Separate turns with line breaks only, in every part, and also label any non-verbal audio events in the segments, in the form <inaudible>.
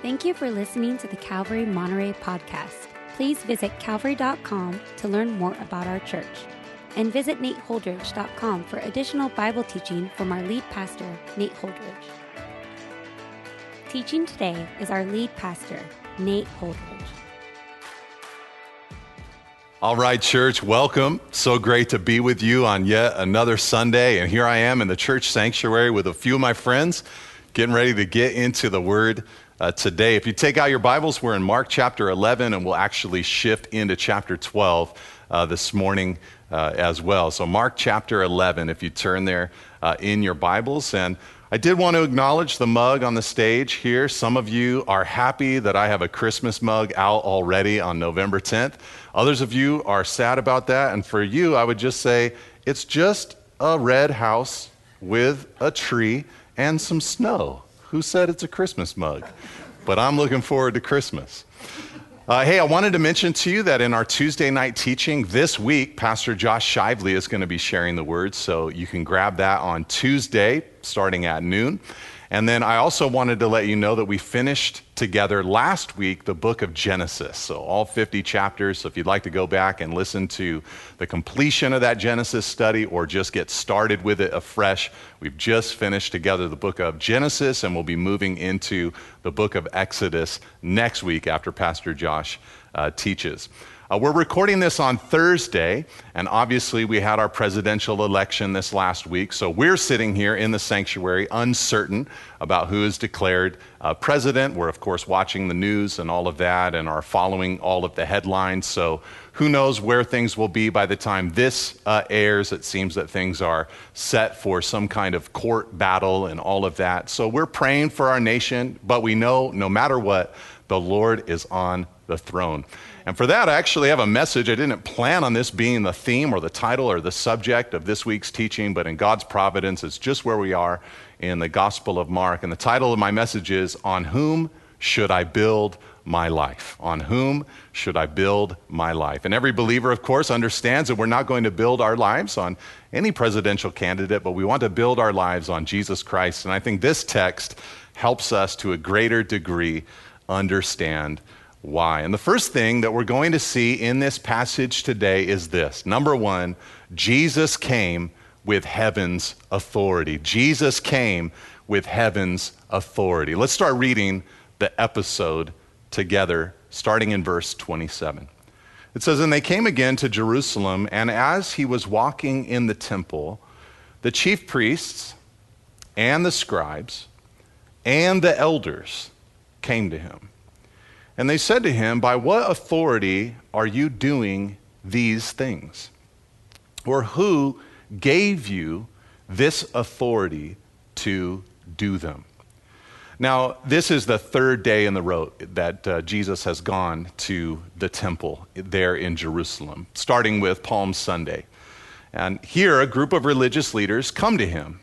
Thank you for listening to the Calvary Monterey podcast. Please visit calvary.com to learn more about our church. And visit nateholdridge.com for additional Bible teaching from our lead pastor, Nate Holdridge. Teaching today is our lead pastor, Nate Holdridge.
All right, church, welcome. So great to be with you on yet another Sunday. And here I am in the church sanctuary with a few of my friends, getting ready to get into the Word uh, today. If you take out your Bibles, we're in Mark chapter 11, and we'll actually shift into chapter 12 uh, this morning uh, as well. So, Mark chapter 11, if you turn there uh, in your Bibles. And I did want to acknowledge the mug on the stage here. Some of you are happy that I have a Christmas mug out already on November 10th. Others of you are sad about that. And for you, I would just say it's just a red house with a tree and some snow. Who said it's a Christmas mug? But I'm looking forward to Christmas. Uh, hey, I wanted to mention to you that in our Tuesday night teaching this week, Pastor Josh Shively is going to be sharing the word, so you can grab that on Tuesday starting at noon. And then I also wanted to let you know that we finished together last week the book of Genesis. So, all 50 chapters. So, if you'd like to go back and listen to the completion of that Genesis study or just get started with it afresh, we've just finished together the book of Genesis and we'll be moving into the book of Exodus next week after Pastor Josh uh, teaches. Uh, we're recording this on Thursday, and obviously we had our presidential election this last week, so we're sitting here in the sanctuary uncertain about who is declared uh, president. We're, of course, watching the news and all of that and are following all of the headlines, so who knows where things will be by the time this uh, airs. It seems that things are set for some kind of court battle and all of that. So we're praying for our nation, but we know no matter what, the Lord is on the throne. And for that, I actually have a message. I didn't plan on this being the theme or the title or the subject of this week's teaching, but in God's providence, it's just where we are in the Gospel of Mark. And the title of my message is On Whom Should I Build My Life? On Whom Should I Build My Life? And every believer, of course, understands that we're not going to build our lives on any presidential candidate, but we want to build our lives on Jesus Christ. And I think this text helps us to a greater degree understand why. And the first thing that we're going to see in this passage today is this number one, Jesus came with heaven's authority. Jesus came with heaven's authority. Let's start reading the episode together, starting in verse 27. It says, And they came again to Jerusalem, and as he was walking in the temple, the chief priests and the scribes and the elders came to him. And they said to him, By what authority are you doing these things? Or who gave you this authority to do them? Now, this is the third day in the road that uh, Jesus has gone to the temple there in Jerusalem, starting with Palm Sunday. And here, a group of religious leaders come to him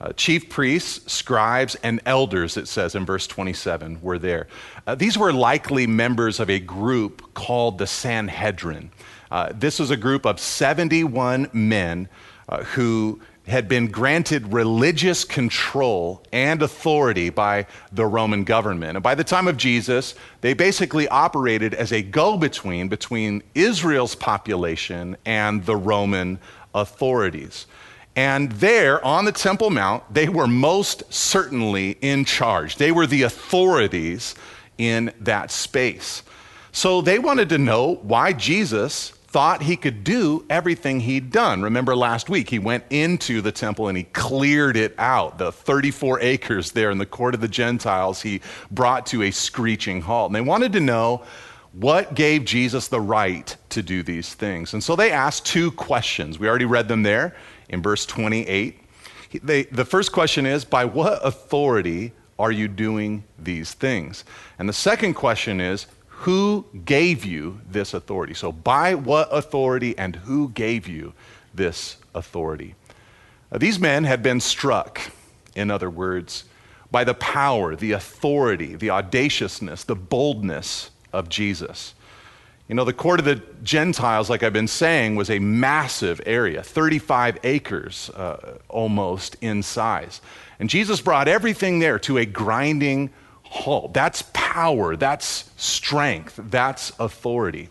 uh, chief priests, scribes, and elders, it says in verse 27, were there. Uh, these were likely members of a group called the Sanhedrin. Uh, this was a group of 71 men uh, who had been granted religious control and authority by the Roman government. And by the time of Jesus, they basically operated as a go between between Israel's population and the Roman authorities. And there on the Temple Mount, they were most certainly in charge. They were the authorities in that space. So they wanted to know why Jesus thought he could do everything he'd done. Remember last week, he went into the temple and he cleared it out. The 34 acres there in the court of the Gentiles, he brought to a screeching halt. And they wanted to know what gave Jesus the right to do these things. And so they asked two questions. We already read them there in verse 28. They, the first question is By what authority are you doing these things? And the second question is Who gave you this authority? So, by what authority and who gave you this authority? Now, these men had been struck, in other words, by the power, the authority, the audaciousness, the boldness of Jesus. You know, the court of the Gentiles, like I've been saying, was a massive area, 35 acres uh, almost in size. And Jesus brought everything there to a grinding halt. That's power, that's strength, that's authority.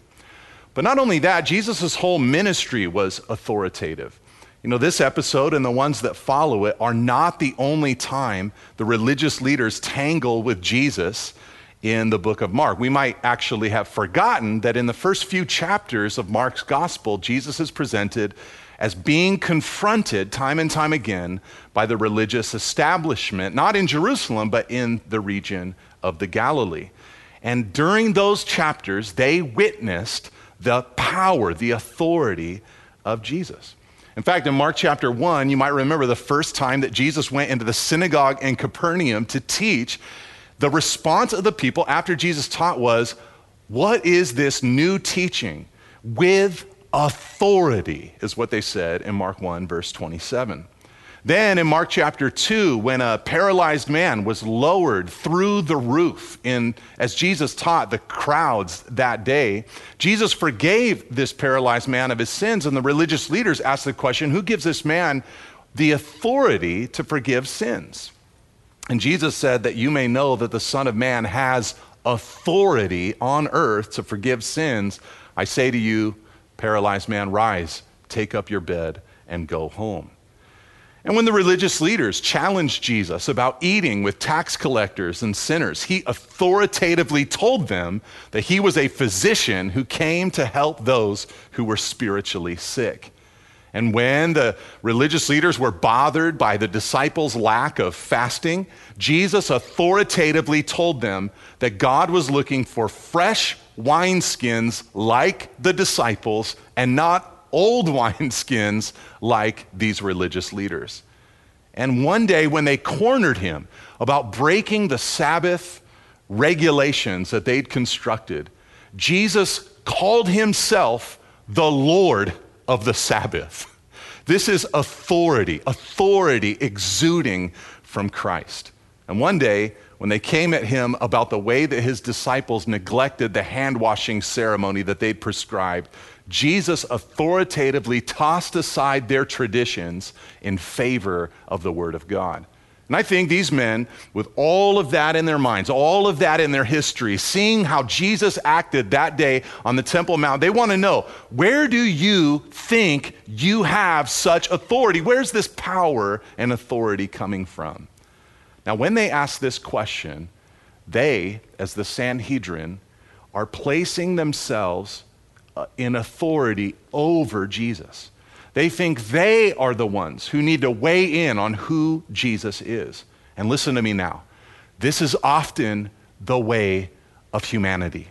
But not only that, Jesus' whole ministry was authoritative. You know, this episode and the ones that follow it are not the only time the religious leaders tangle with Jesus in the book of Mark. We might actually have forgotten that in the first few chapters of Mark's gospel, Jesus is presented as being confronted time and time again by the religious establishment, not in Jerusalem, but in the region of the Galilee. And during those chapters, they witnessed the power, the authority of Jesus. In fact, in Mark chapter 1, you might remember the first time that Jesus went into the synagogue in Capernaum to teach, the response of the people after Jesus taught was, What is this new teaching with authority? is what they said in Mark 1, verse 27. Then in Mark chapter 2, when a paralyzed man was lowered through the roof, in, as Jesus taught the crowds that day, Jesus forgave this paralyzed man of his sins, and the religious leaders asked the question who gives this man the authority to forgive sins? And Jesus said that you may know that the Son of Man has authority on earth to forgive sins. I say to you, paralyzed man, rise, take up your bed, and go home. And when the religious leaders challenged Jesus about eating with tax collectors and sinners, he authoritatively told them that he was a physician who came to help those who were spiritually sick. And when the religious leaders were bothered by the disciples' lack of fasting, Jesus authoritatively told them that God was looking for fresh wineskins like the disciples and not old <laughs> wineskins like these religious leaders. And one day, when they cornered him about breaking the Sabbath regulations that they'd constructed, Jesus called himself the Lord of the Sabbath. This is authority, authority exuding from Christ. And one day, when they came at him about the way that his disciples neglected the hand washing ceremony that they'd prescribed, Jesus authoritatively tossed aside their traditions in favor of the Word of God. And I think these men, with all of that in their minds, all of that in their history, seeing how Jesus acted that day on the Temple Mount, they want to know where do you think you have such authority? Where's this power and authority coming from? Now, when they ask this question, they, as the Sanhedrin, are placing themselves uh, in authority over Jesus. They think they are the ones who need to weigh in on who Jesus is. And listen to me now. This is often the way of humanity.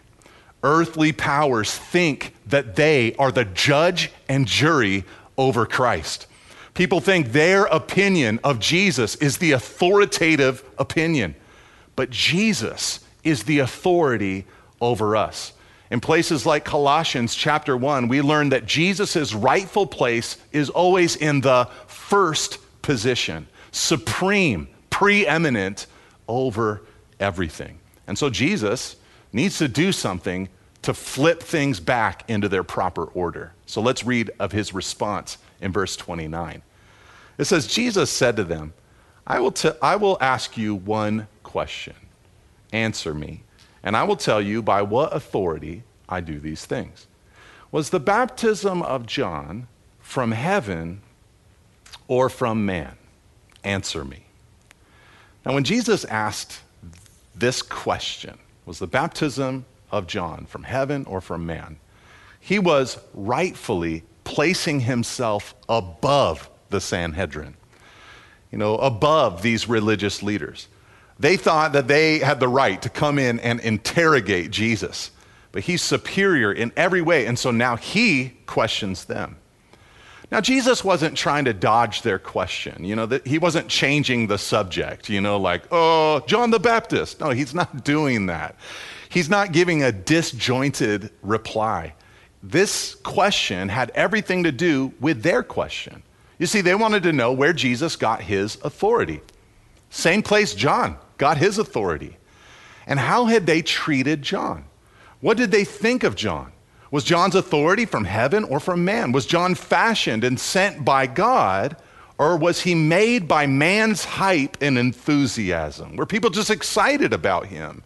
Earthly powers think that they are the judge and jury over Christ. People think their opinion of Jesus is the authoritative opinion, but Jesus is the authority over us. In places like Colossians chapter 1, we learn that Jesus' rightful place is always in the first position, supreme, preeminent over everything. And so Jesus needs to do something to flip things back into their proper order. So let's read of his response in verse 29. It says, Jesus said to them, I will, t- I will ask you one question. Answer me and I will tell you by what authority I do these things. Was the baptism of John from heaven or from man? Answer me. Now, when Jesus asked this question, was the baptism of John from heaven or from man? He was rightfully placing himself above the Sanhedrin, you know, above these religious leaders. They thought that they had the right to come in and interrogate Jesus, but he's superior in every way. And so now he questions them. Now, Jesus wasn't trying to dodge their question. You know, that he wasn't changing the subject, you know, like, oh, John the Baptist. No, he's not <laughs> doing that. He's not giving a disjointed reply. This question had everything to do with their question. You see, they wanted to know where Jesus got his authority. Same place John got his authority. And how had they treated John? What did they think of John? Was John's authority from heaven or from man? Was John fashioned and sent by God, Or was he made by man's hype and enthusiasm? Were people just excited about him?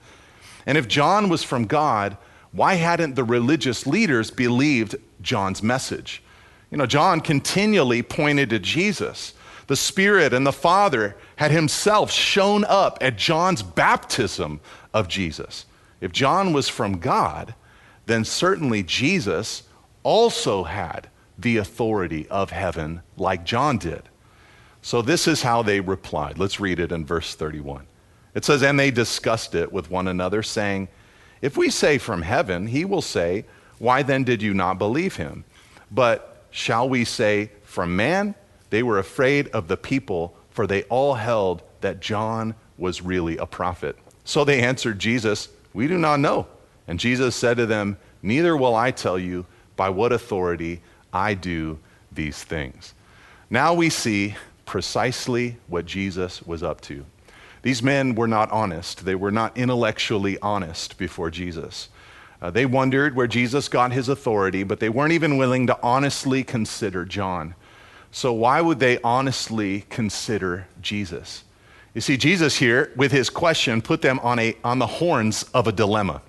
And if John was from God, why hadn't the religious leaders believed John's message? You know, John continually pointed to Jesus. The Spirit and the Father had himself shown up at John's baptism of Jesus. If John was from God, then certainly Jesus also had the authority of heaven like John did. So this is how they replied. Let's read it in verse 31. It says, And they discussed it with one another, saying, If we say from heaven, he will say, Why then did you not believe him? But shall we say from man? They were afraid of the people, for they all held that John was really a prophet. So they answered Jesus, We do not know. And Jesus said to them, Neither will I tell you by what authority I do these things. Now we see precisely what Jesus was up to. These men were not honest. They were not intellectually honest before Jesus. Uh, they wondered where Jesus got his authority, but they weren't even willing to honestly consider John. So, why would they honestly consider Jesus? You see, Jesus here, with his question, put them on, a, on the horns of a dilemma.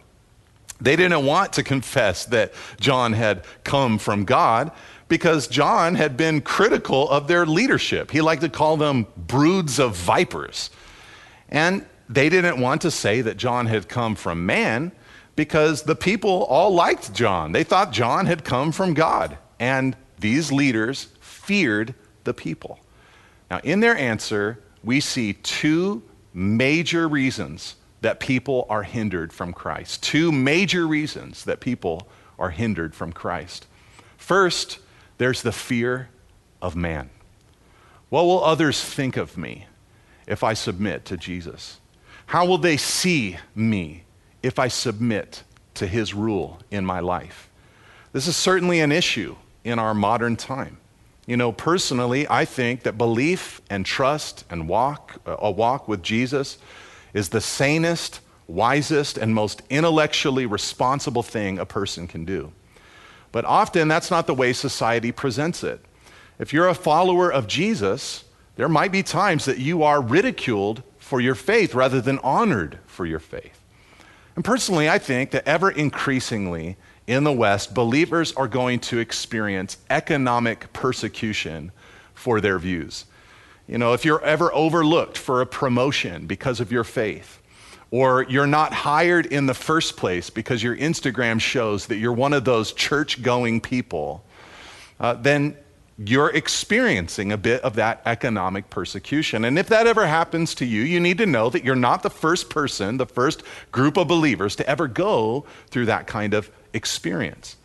They didn't want to confess that John had come from God because John had been critical of their leadership. He liked to call them broods of vipers. And they didn't want to say that John had come from man because the people all liked John. They thought John had come from God. And these leaders feared the people. Now, in their answer, we see two major reasons that people are hindered from Christ. Two major reasons that people are hindered from Christ. First, there's the fear of man. What will others think of me? if I submit to Jesus? How will they see me if I submit to his rule in my life? This is certainly an issue in our modern time. You know, personally, I think that belief and trust and walk, uh, a walk with Jesus is the sanest, wisest, and most intellectually responsible thing a person can do. But often that's not the way society presents it. If you're a follower of Jesus, there might be times that you are ridiculed for your faith rather than honored for your faith. And personally, I think that ever increasingly in the West, believers are going to experience economic persecution for their views. You know, if you're ever overlooked for a promotion because of your faith, or you're not hired in the first place because your Instagram shows that you're one of those church going people, uh, then you're experiencing a bit of that economic persecution. And if that ever happens to you, you need to know that you're not the first person, the first group of believers to ever go through that kind of experience.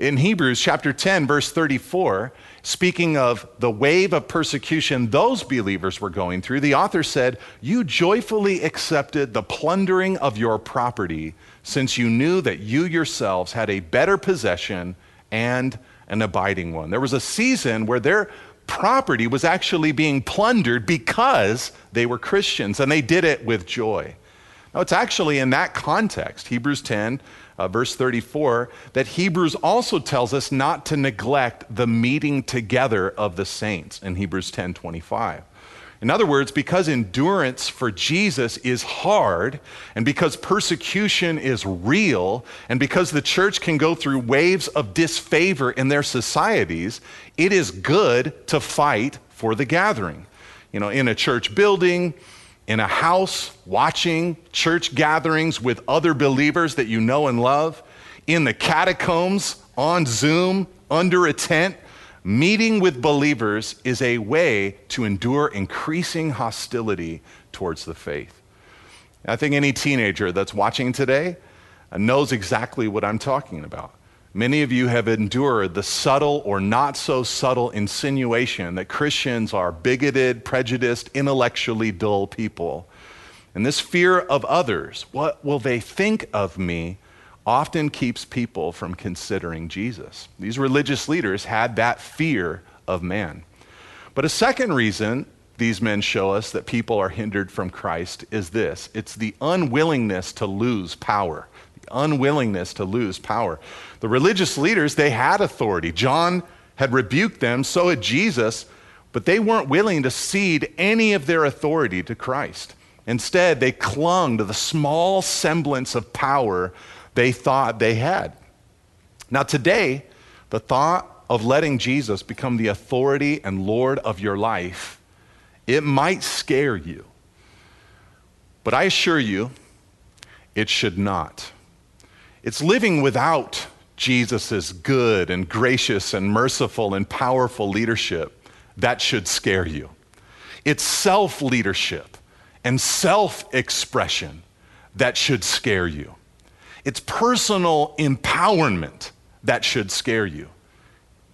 In Hebrews chapter 10, verse 34, speaking of the wave of persecution those believers were going through, the author said, You joyfully accepted the plundering of your property, since you knew that you yourselves had a better possession and an abiding one. There was a season where their property was actually being plundered because they were Christians, and they did it with joy. Now, it's actually in that context, Hebrews 10, uh, verse 34, that Hebrews also tells us not to neglect the meeting together of the saints in Hebrews 10 25. In other words, because endurance for Jesus is hard, and because persecution is real, and because the church can go through waves of disfavor in their societies, it is good to fight for the gathering. You know, in a church building, in a house, watching church gatherings with other believers that you know and love, in the catacombs, on Zoom, under a tent Meeting with believers is a way to endure increasing hostility towards the faith. I think any teenager that's watching today knows exactly what I'm talking about. Many of you have endured the subtle or not so subtle insinuation that Christians are bigoted, prejudiced, intellectually dull people. And this fear of others, what will they think of me, often keeps people from considering Jesus. These religious leaders had that fear of man. But a second reason these men show us that people are hindered from Christ is this it's the unwillingness to lose power. Unwillingness to lose power. The religious leaders, they had authority. John had rebuked them, so had Jesus. But they weren't willing to cede any of their authority to Christ. Instead, they clung to the small semblance of power they thought they had. Now, today, the thought of letting Jesus become the authority and Lord of your life, it might scare you. But I assure you, it should not. It's living without Jesus' good and gracious and merciful and powerful leadership that should scare you. It's self leadership and self expression that should scare you. It's personal empowerment that should scare you.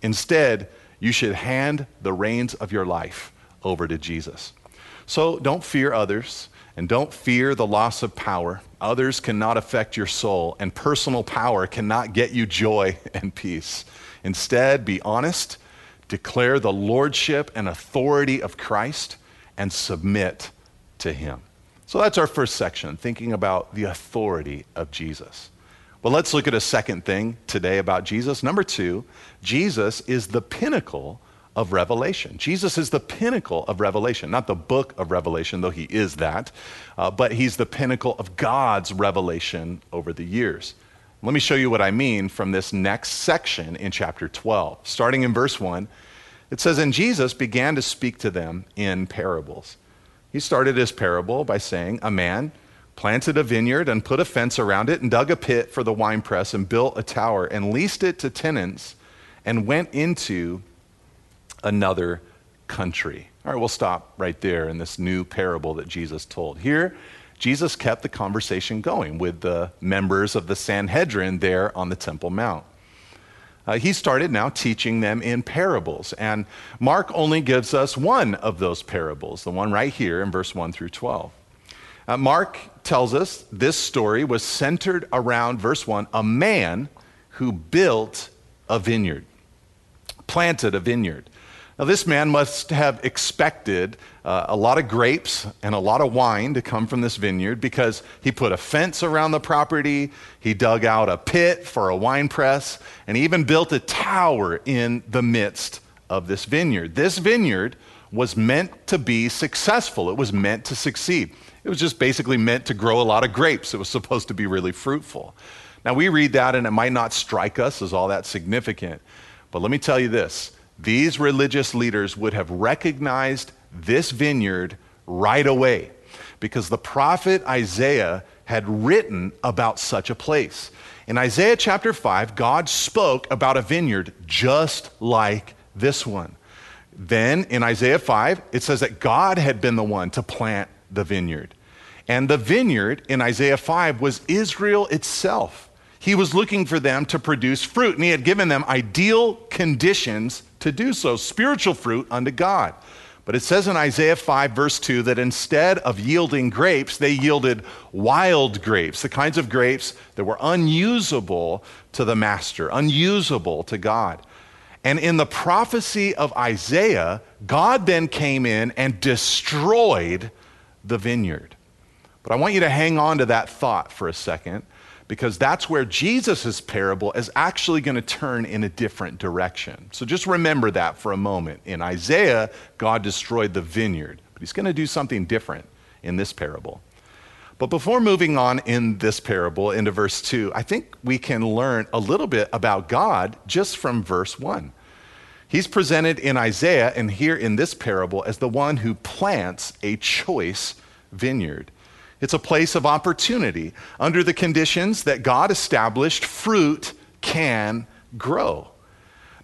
Instead, you should hand the reins of your life over to Jesus. So don't fear others and don't fear the loss of power. Others cannot affect your soul, and personal power cannot get you joy <laughs> and peace. Instead, be honest, declare the lordship and authority of Christ, and submit to him. So that's our first section, thinking about the authority of Jesus. Well, let's look at a second thing today about Jesus. Number two, Jesus is the pinnacle of revelation. Jesus is the pinnacle of revelation, not the book of Revelation, though he is that, uh, but he's the pinnacle of God's revelation over the years. Let me show you what I mean from this next section in chapter 12. Starting in verse 1, it says, And Jesus began to speak to them in parables. He started his parable by saying, A man planted a vineyard and put a fence around it and dug a pit for the winepress and built a tower and leased it to tenants and went into another country. All right, we'll stop right there in this new parable that Jesus told. Here, Jesus kept the conversation going with the members of the Sanhedrin there on the Temple Mount. Uh, he started now teaching them in parables. And Mark only gives us one of those parables, the one right here in verse 1 through 12. Uh, Mark tells us this story was centered around, verse 1, a man who built a vineyard, planted a vineyard. Now, this man must have expected uh, a lot of grapes and a lot of wine to come from this vineyard because he put a fence around the property, he dug out a pit for a wine press, and he even built a tower in the midst of this vineyard. This vineyard was meant to be successful, it was meant to succeed. It was just basically meant to grow a lot of grapes, it was supposed to be really fruitful. Now, we read that and it might not strike us as all that significant, but let me tell you this these religious leaders would have recognized this vineyard right away because the prophet Isaiah had written about such a place. In Isaiah chapter 5, God spoke about a vineyard just like this one. Then in Isaiah 5, it says that God had been the one to plant the vineyard. And the vineyard in Isaiah 5 was Israel itself. He was looking for them to produce fruit, and he had given them ideal conditions to do so spiritual fruit unto God. But it says in Isaiah 5, verse 2, that instead of yielding grapes, they yielded wild grapes, the kinds of grapes that were unusable to the master, unusable to God. And in the prophecy of Isaiah, God then came in and destroyed the vineyard. But I want you to hang on to that thought for a second because that's where Jesus' parable is actually going to turn in a different direction. So just remember that for a moment. In Isaiah, God destroyed the vineyard, but he's going to do something different in this parable. But before moving on in this parable into verse 2, I think we can learn a little bit about God just from verse 1. He's presented in Isaiah and here in this parable as the one who plants a choice vineyard. It's a place of opportunity. Under the conditions that God established, fruit can grow.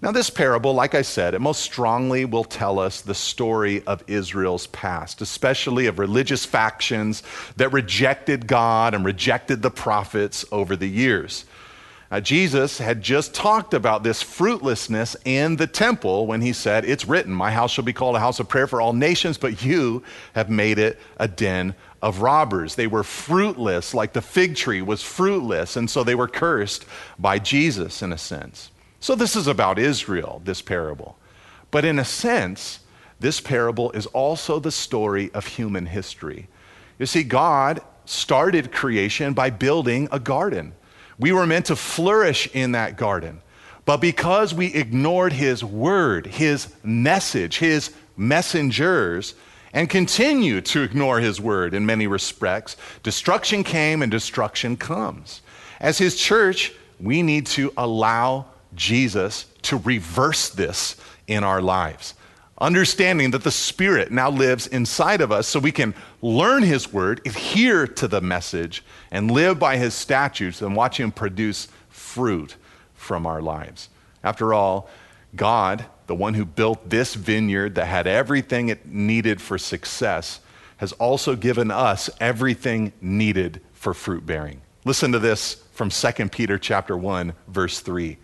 Now, this parable, like I said, it most strongly will tell us the story of Israel's past, especially of religious factions that rejected God and rejected the prophets over the years. Now, Jesus had just talked about this fruitlessness in the temple when he said, It's written, My house shall be called a house of prayer for all nations, but you have made it a den of robbers. They were fruitless, like the fig tree was fruitless, and so they were cursed by Jesus in a sense. So, this is about Israel, this parable. But in a sense, this parable is also the story of human history. You see, God started creation by building a garden. We were meant to flourish in that garden. But because we ignored his word, his message, his messengers and continue to ignore his word in many respects, destruction came and destruction comes. As his church, we need to allow Jesus to reverse this in our lives. Understanding that the Spirit now lives inside of us so we can learn His Word, adhere to the message, and live by His statutes and watch Him produce fruit from our lives. After all, God, the one who built this vineyard that had everything it needed for success, has also given us everything needed for fruit bearing. Listen to this from 2 Peter chapter 1 verse 3.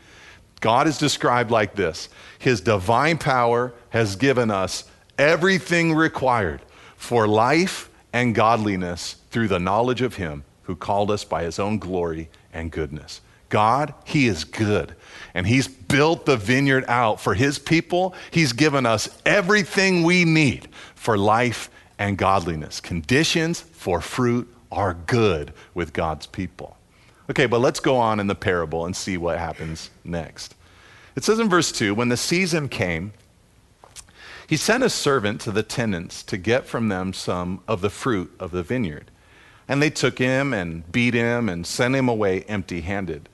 God is described like this. His divine power has given us everything required for life and godliness through the knowledge of him who called us by his own glory and goodness. God, He is good. And He's built the vineyard out for His people. He's given us everything we need for life and godliness. Conditions for fruit are good with God's people. Okay, but let's go on in the parable and see what happens next. It says in verse 2 when the season came, he sent a servant to the tenants to get from them some of the fruit of the vineyard. And they took him and beat him and sent him away empty handed.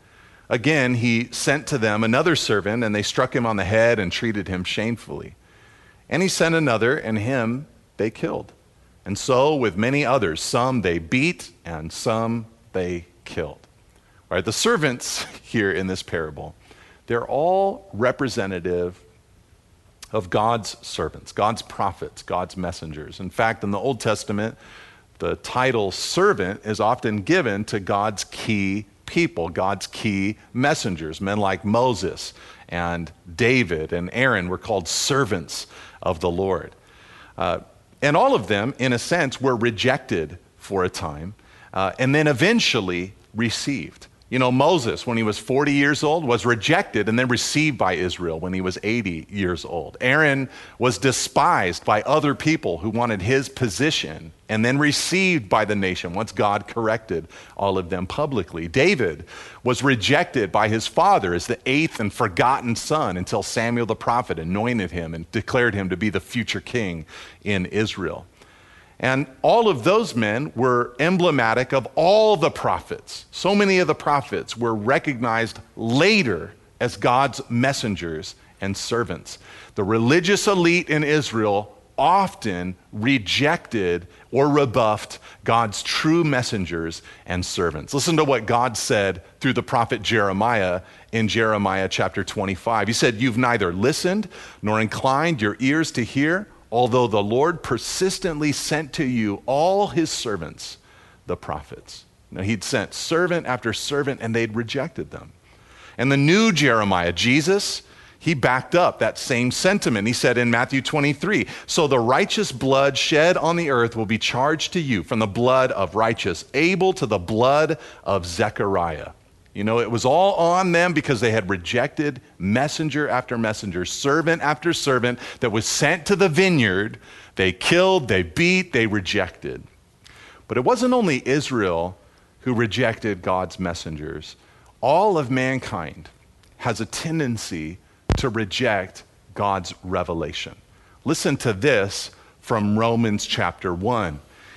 Again, he sent to them another servant, and they struck him on the head and treated him shamefully. And he sent another, and him they killed. And so with many others, some they beat, and some they killed. All right, the servants <laughs> here in this parable, they're all representative of God's servants, God's prophets, God's messengers. In fact, in the Old Testament, the title servant is often given to God's key people, God's key messengers. Men like Moses and David and Aaron were called servants of the Lord. Uh, and all of them, in a sense, were rejected for a time uh, and then eventually received. You know, Moses, when he was 40 years old, was rejected and then received by Israel when he was 80 years old. Aaron was despised by other people who wanted his position and then received by the nation once God corrected all of them publicly. David was rejected by his father as the eighth and forgotten son until Samuel the prophet anointed him and declared him to be the future king in Israel. And all of those men were emblematic of all the prophets. So many of the prophets were recognized later as God's messengers and servants. The religious elite in Israel often rejected or rebuffed God's true messengers and servants. Listen to what God said through the prophet Jeremiah in Jeremiah chapter 25. He said, You've neither listened nor inclined your ears to hear although the Lord persistently sent to you all his servants, the prophets. Now, he'd sent servant after servant, and they'd rejected them. And the new Jeremiah, Jesus, he backed up that same sentiment. He said in Matthew 23 So the righteous blood shed on the earth will be charged to you from the blood of righteous Abel to the blood of Zechariah. You know, it was all on them because they had rejected messenger after messenger, servant after servant that was sent to the vineyard. They killed, they beat, they rejected. But it wasn't only Israel who rejected God's messengers, all of mankind has a tendency to reject God's revelation. Listen to this from Romans chapter 1.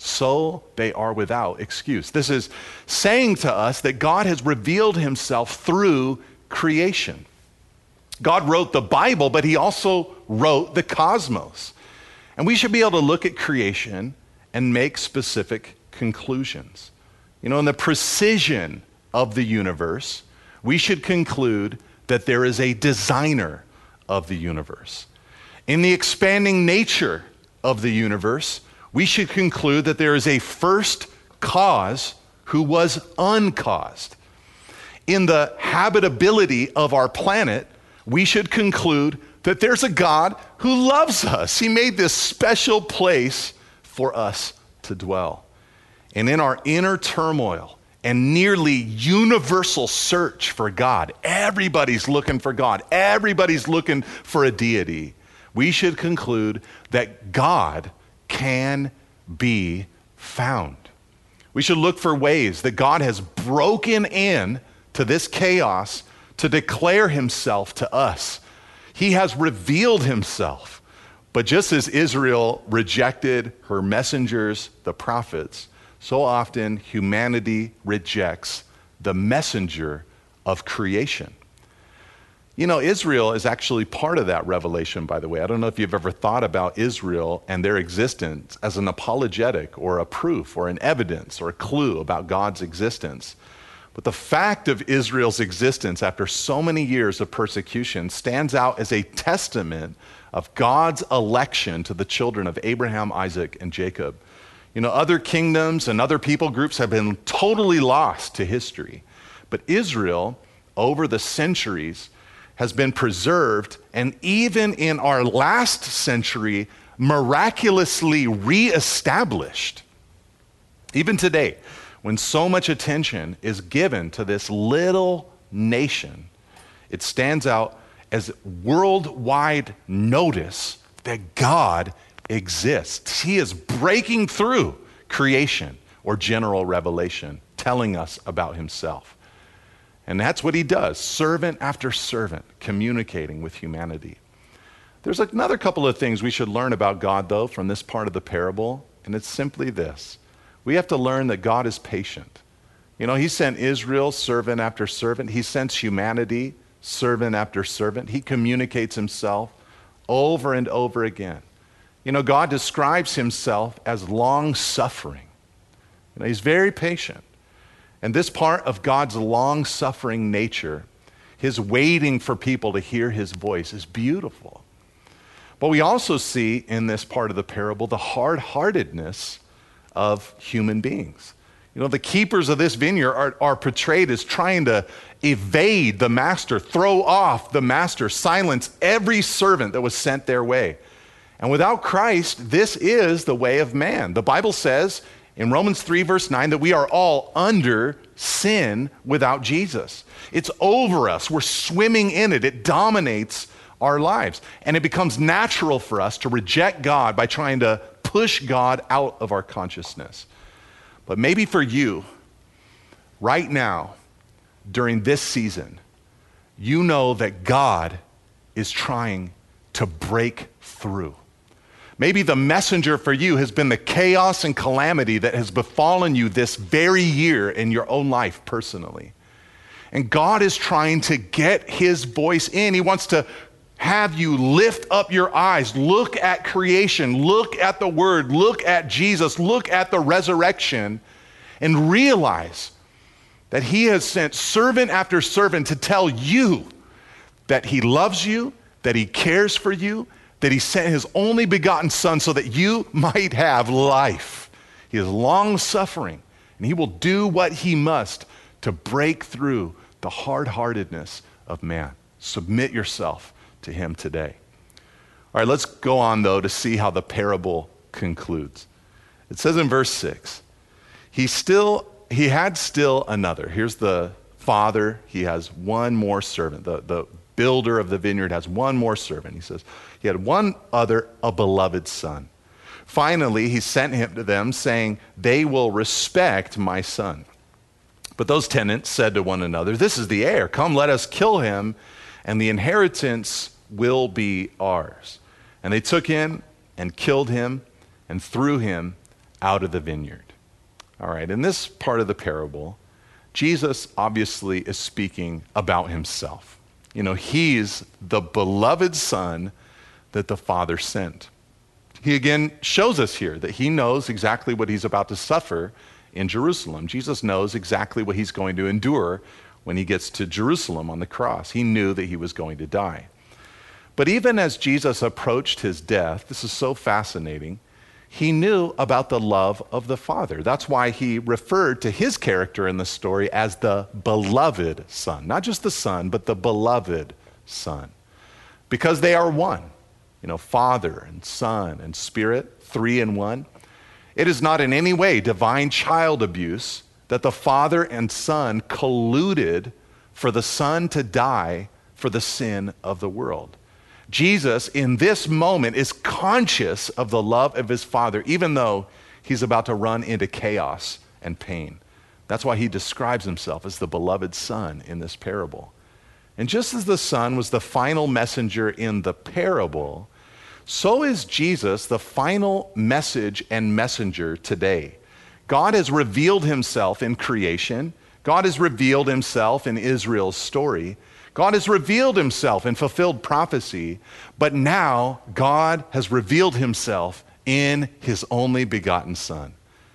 so they are without excuse. This is saying to us that God has revealed himself through creation. God wrote the Bible, but he also wrote the cosmos. And we should be able to look at creation and make specific conclusions. You know, in the precision of the universe, we should conclude that there is a designer of the universe. In the expanding nature of the universe, we should conclude that there is a first cause who was uncaused. In the habitability of our planet, we should conclude that there's a God who loves us. He made this special place for us to dwell. And in our inner turmoil and nearly universal search for God, everybody's looking for God, everybody's looking for a deity. We should conclude that God can be found. We should look for ways that God has broken in to this chaos to declare himself to us. He has revealed himself. But just as Israel rejected her messengers, the prophets, so often humanity rejects the messenger of creation. You know, Israel is actually part of that revelation, by the way. I don't know if you've ever thought about Israel and their existence as an apologetic or a proof or an evidence or a clue about God's existence. But the fact of Israel's existence after so many years of persecution stands out as a testament of God's election to the children of Abraham, Isaac, and Jacob. You know, other kingdoms and other people groups have been totally lost to history. But Israel, over the centuries, has been preserved, and even in our last century, miraculously reestablished. Even today, when so much attention is given to this little nation, it stands out as worldwide notice that God exists. He is breaking through creation or general revelation, telling us about himself. And that's what he does servant after servant, communicating with humanity. There's another couple of things we should learn about God, though, from this part of the parable, and it's simply this we have to learn that God is patient. You know, He sent Israel servant after servant, He sends humanity servant after servant. He communicates Himself over and over again. You know, God describes Himself as long suffering. You know, He's very patient. And this part of God's long suffering nature, His waiting for people to hear His voice, is beautiful. But we also see in this part of the parable the hard heartedness of human beings. You know, the keepers of this vineyard are, are portrayed as trying to evade the master, throw off the master, silence every servant that was sent their way. And without Christ, this is the way of man. The Bible says in Romans 3, verse 9, that we are all under sin without Jesus. It's over us, we're swimming in it, it dominates our lives. And it becomes natural for us to reject God by trying to push God out of our consciousness. But maybe for you, right now, during this season, you know that God is trying to break through. Maybe the messenger for you has been the chaos and calamity that has befallen you this very year in your own life personally. And God is trying to get his voice in. He wants to have you lift up your eyes, look at creation, look at the Word, look at Jesus, look at the resurrection, and realize that He has sent servant after servant to tell you that He loves you, that He cares for you, that He sent His only begotten Son so that you might have life. He is long suffering, and He will do what He must to break through the hard heartedness of man. Submit yourself to him today. All right, let's go on, though, to see how the parable concludes. It says in verse 6 he still he had still another here's the father he has one more servant the, the builder of the vineyard has one more servant he says he had one other a beloved son finally he sent him to them saying they will respect my son but those tenants said to one another this is the heir come let us kill him and the inheritance will be ours. And they took him and killed him and threw him out of the vineyard. All right, in this part of the parable, Jesus obviously is speaking about himself. You know, he's the beloved son that the Father sent. He again shows us here that he knows exactly what he's about to suffer in Jerusalem. Jesus knows exactly what he's going to endure when he gets to Jerusalem on the cross. He knew that he was going to die. But even as Jesus approached his death, this is so fascinating, he knew about the love of the Father. That's why he referred to his character in the story as the beloved Son. Not just the Son, but the beloved Son. Because they are one. You know, Father and Son and Spirit, three in one. It is not in any way divine child abuse that the Father and Son colluded for the Son to die for the sin of the world. Jesus, in this moment, is conscious of the love of his Father, even though he's about to run into chaos and pain. That's why he describes himself as the beloved Son in this parable. And just as the Son was the final messenger in the parable, so is Jesus the final message and messenger today. God has revealed himself in creation. God has revealed himself in Israel's story. God has revealed himself in fulfilled prophecy. But now God has revealed himself in his only begotten Son.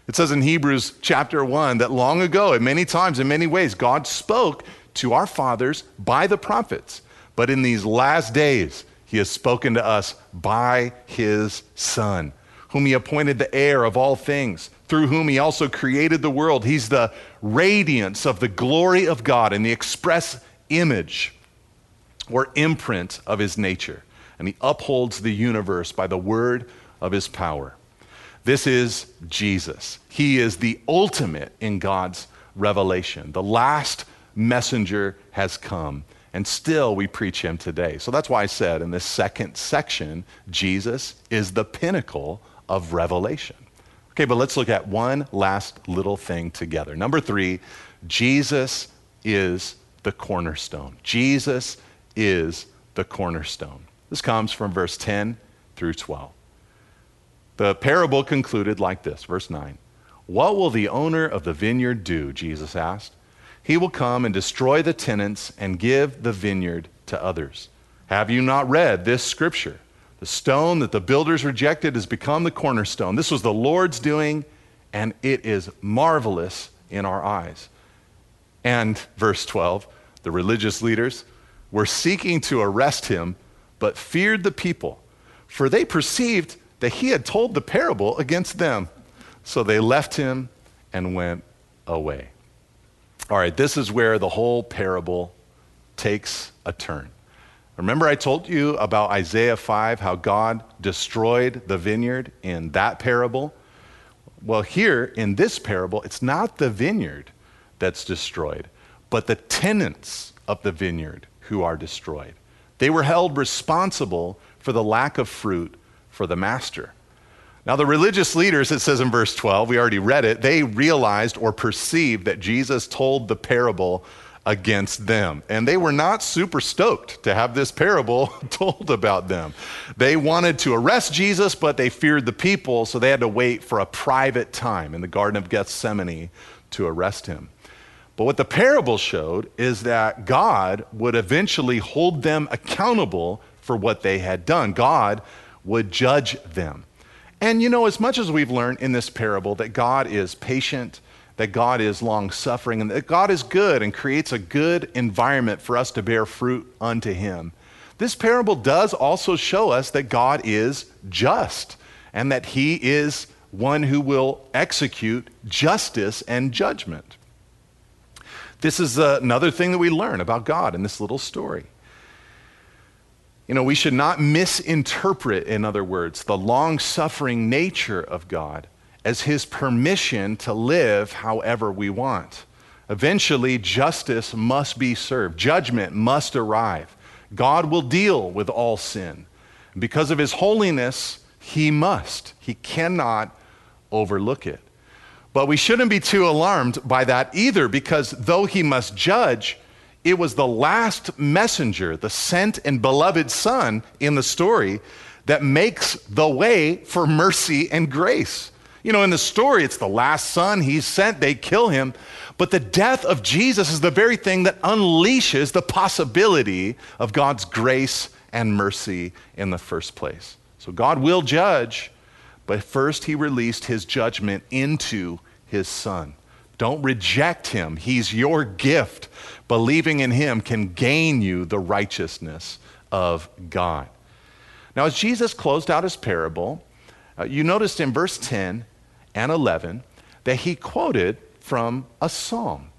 It says in Hebrews chapter 1 that long ago, and many times, in many ways, God spoke to our fathers by the prophets. But in these last days, he has spoken to us by his Son, whom he appointed the heir of all things, through whom he also created the world. He's the radiance of the glory of God and the express image or imprint of his nature. And he upholds the universe by the word of his power. This is Jesus. He is the ultimate in God's revelation. The last messenger has come, and still we preach him today. So that's why I said in this second section, Jesus is the pinnacle of revelation. Okay, but let's look at one last little thing together. Number three, Jesus is the cornerstone. Jesus is the cornerstone. This comes from verse 10 through 12. The parable concluded like this verse 9 What will the owner of the vineyard do? Jesus asked. He will come and destroy the tenants and give the vineyard to others. Have you not read this scripture? The stone that the builders rejected has become the cornerstone. This was the Lord's doing, and it is marvelous in our eyes. And verse 12, the religious leaders were seeking to arrest him, but feared the people, for they perceived that he had told the parable against them. So they left him and went away. All right, this is where the whole parable takes a turn. Remember, I told you about Isaiah 5, how God destroyed the vineyard in that parable? Well, here in this parable, it's not the vineyard that's destroyed, but the tenants of the vineyard who are destroyed. They were held responsible for the lack of fruit for the master. Now, the religious leaders, it says in verse 12, we already read it, they realized or perceived that Jesus told the parable against them. And they were not super stoked to have this parable <laughs> told about them. They wanted to arrest Jesus, but they feared the people, so they had to wait for a private time in the Garden of Gethsemane to arrest him. But what the parable showed is that God would eventually hold them accountable for what they had done. God would judge them. And you know, as much as we've learned in this parable that God is patient, that God is long suffering, and that God is good and creates a good environment for us to bear fruit unto Him, this parable does also show us that God is just and that He is one who will execute justice and judgment. This is another thing that we learn about God in this little story. You know, we should not misinterpret, in other words, the long suffering nature of God as his permission to live however we want. Eventually, justice must be served, judgment must arrive. God will deal with all sin. Because of his holiness, he must, he cannot overlook it. But we shouldn't be too alarmed by that either, because though he must judge, it was the last messenger, the sent and beloved Son in the story, that makes the way for mercy and grace. You know, in the story, it's the last son he's sent, they kill him. But the death of Jesus is the very thing that unleashes the possibility of God's grace and mercy in the first place. So God will judge, but first he released his judgment into his son. Don't reject him. He's your gift. Believing in him can gain you the righteousness of God. Now, as Jesus closed out his parable, uh, you noticed in verse 10 and 11 that he quoted from a psalm.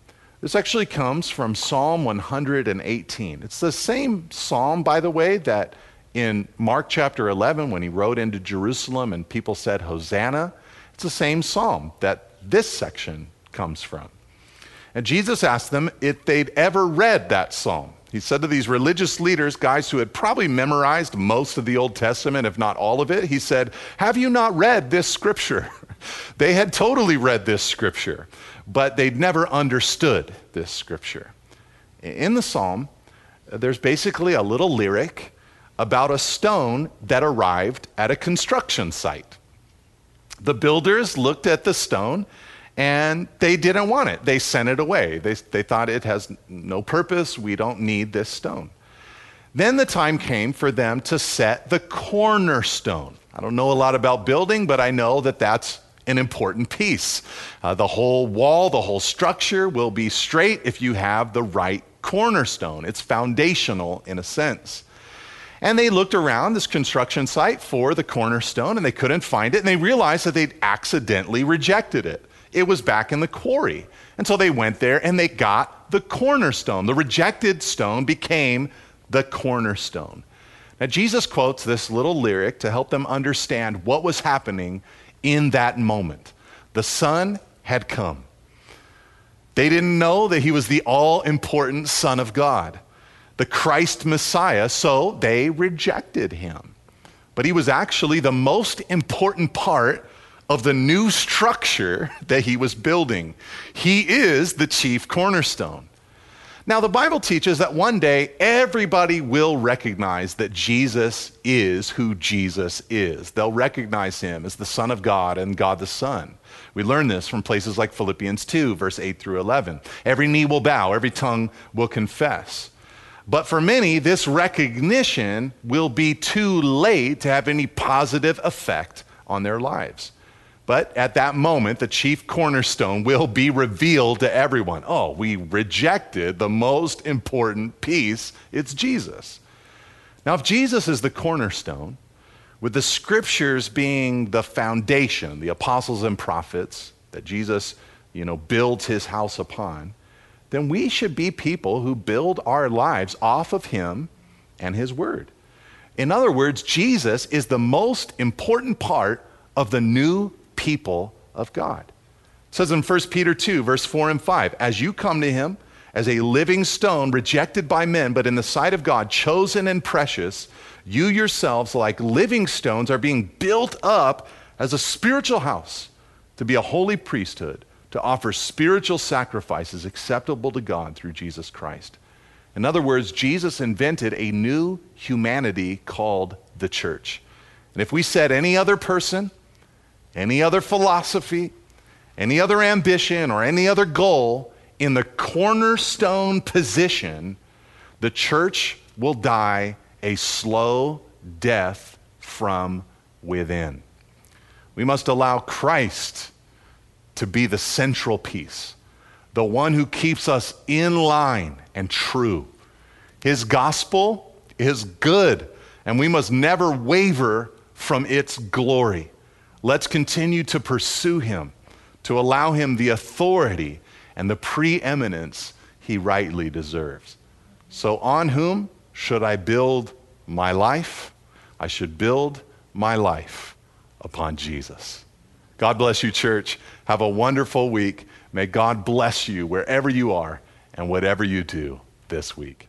This actually comes from Psalm 118. It's the same psalm, by the way, that in Mark chapter 11, when he rode into Jerusalem and people said, Hosanna, It's the same psalm that this section comes from. And Jesus asked them if they'd ever read that psalm. He said to these religious leaders, guys who had probably memorized most of the Old Testament, if not all of it, he said, Have you not read this scripture? <laughs> they had totally read this scripture, but they'd never understood this scripture. In the psalm, there's basically a little lyric about a stone that arrived at a construction site. The builders looked at the stone and they didn't want it. They sent it away. They, they thought it has no purpose. We don't need this stone. Then the time came for them to set the cornerstone. I don't know a lot about building, but I know that that's an important piece. Uh, the whole wall, the whole structure will be straight if you have the right cornerstone. It's foundational in a sense. And they looked around this construction site for the cornerstone and they couldn't find it. And they realized that they'd accidentally rejected it. It was back in the quarry. And so they went there and they got the cornerstone. The rejected stone became the cornerstone. Now, Jesus quotes this little lyric to help them understand what was happening in that moment. The Son had come. They didn't know that he was the all important Son of God, the Christ Messiah, so they rejected him. But he was actually the most important part of the new structure that he was building. He is the chief cornerstone. Now, the Bible teaches that one day everybody will recognize that Jesus is who Jesus is. They'll recognize him as the Son of God and God the Son. We learn this from places like Philippians 2, verse 8 through 11. Every knee will bow, every tongue will confess. But for many, this recognition will be too late to have any positive effect on their lives. But at that moment, the chief cornerstone will be revealed to everyone. Oh, we rejected the most important piece. It's Jesus. Now, if Jesus is the cornerstone, with the scriptures being the foundation, the apostles and prophets that Jesus, you know, builds his house upon, then we should be people who build our lives off of him and his word. In other words, Jesus is the most important part of the new people of God. It says in 1 Peter 2, verse 4 and 5, as you come to him as a living stone rejected by men, but in the sight of God, chosen and precious, you yourselves, like living stones, are being built up as a spiritual house to be a holy priesthood, to offer spiritual sacrifices acceptable to God through Jesus Christ. In other words, Jesus invented a new humanity called the church. And if we said any other person, any other philosophy, any other ambition, or any other goal in the cornerstone position, the church will die a slow death from within. We must allow Christ to be the central piece, the one who keeps us in line and true. His gospel is good, and we must never waver from its glory. Let's continue to pursue him, to allow him the authority and the preeminence he rightly deserves. So, on whom should I build my life? I should build my life upon Jesus. God bless you, church. Have a wonderful week. May God bless you wherever you are and whatever you do this week.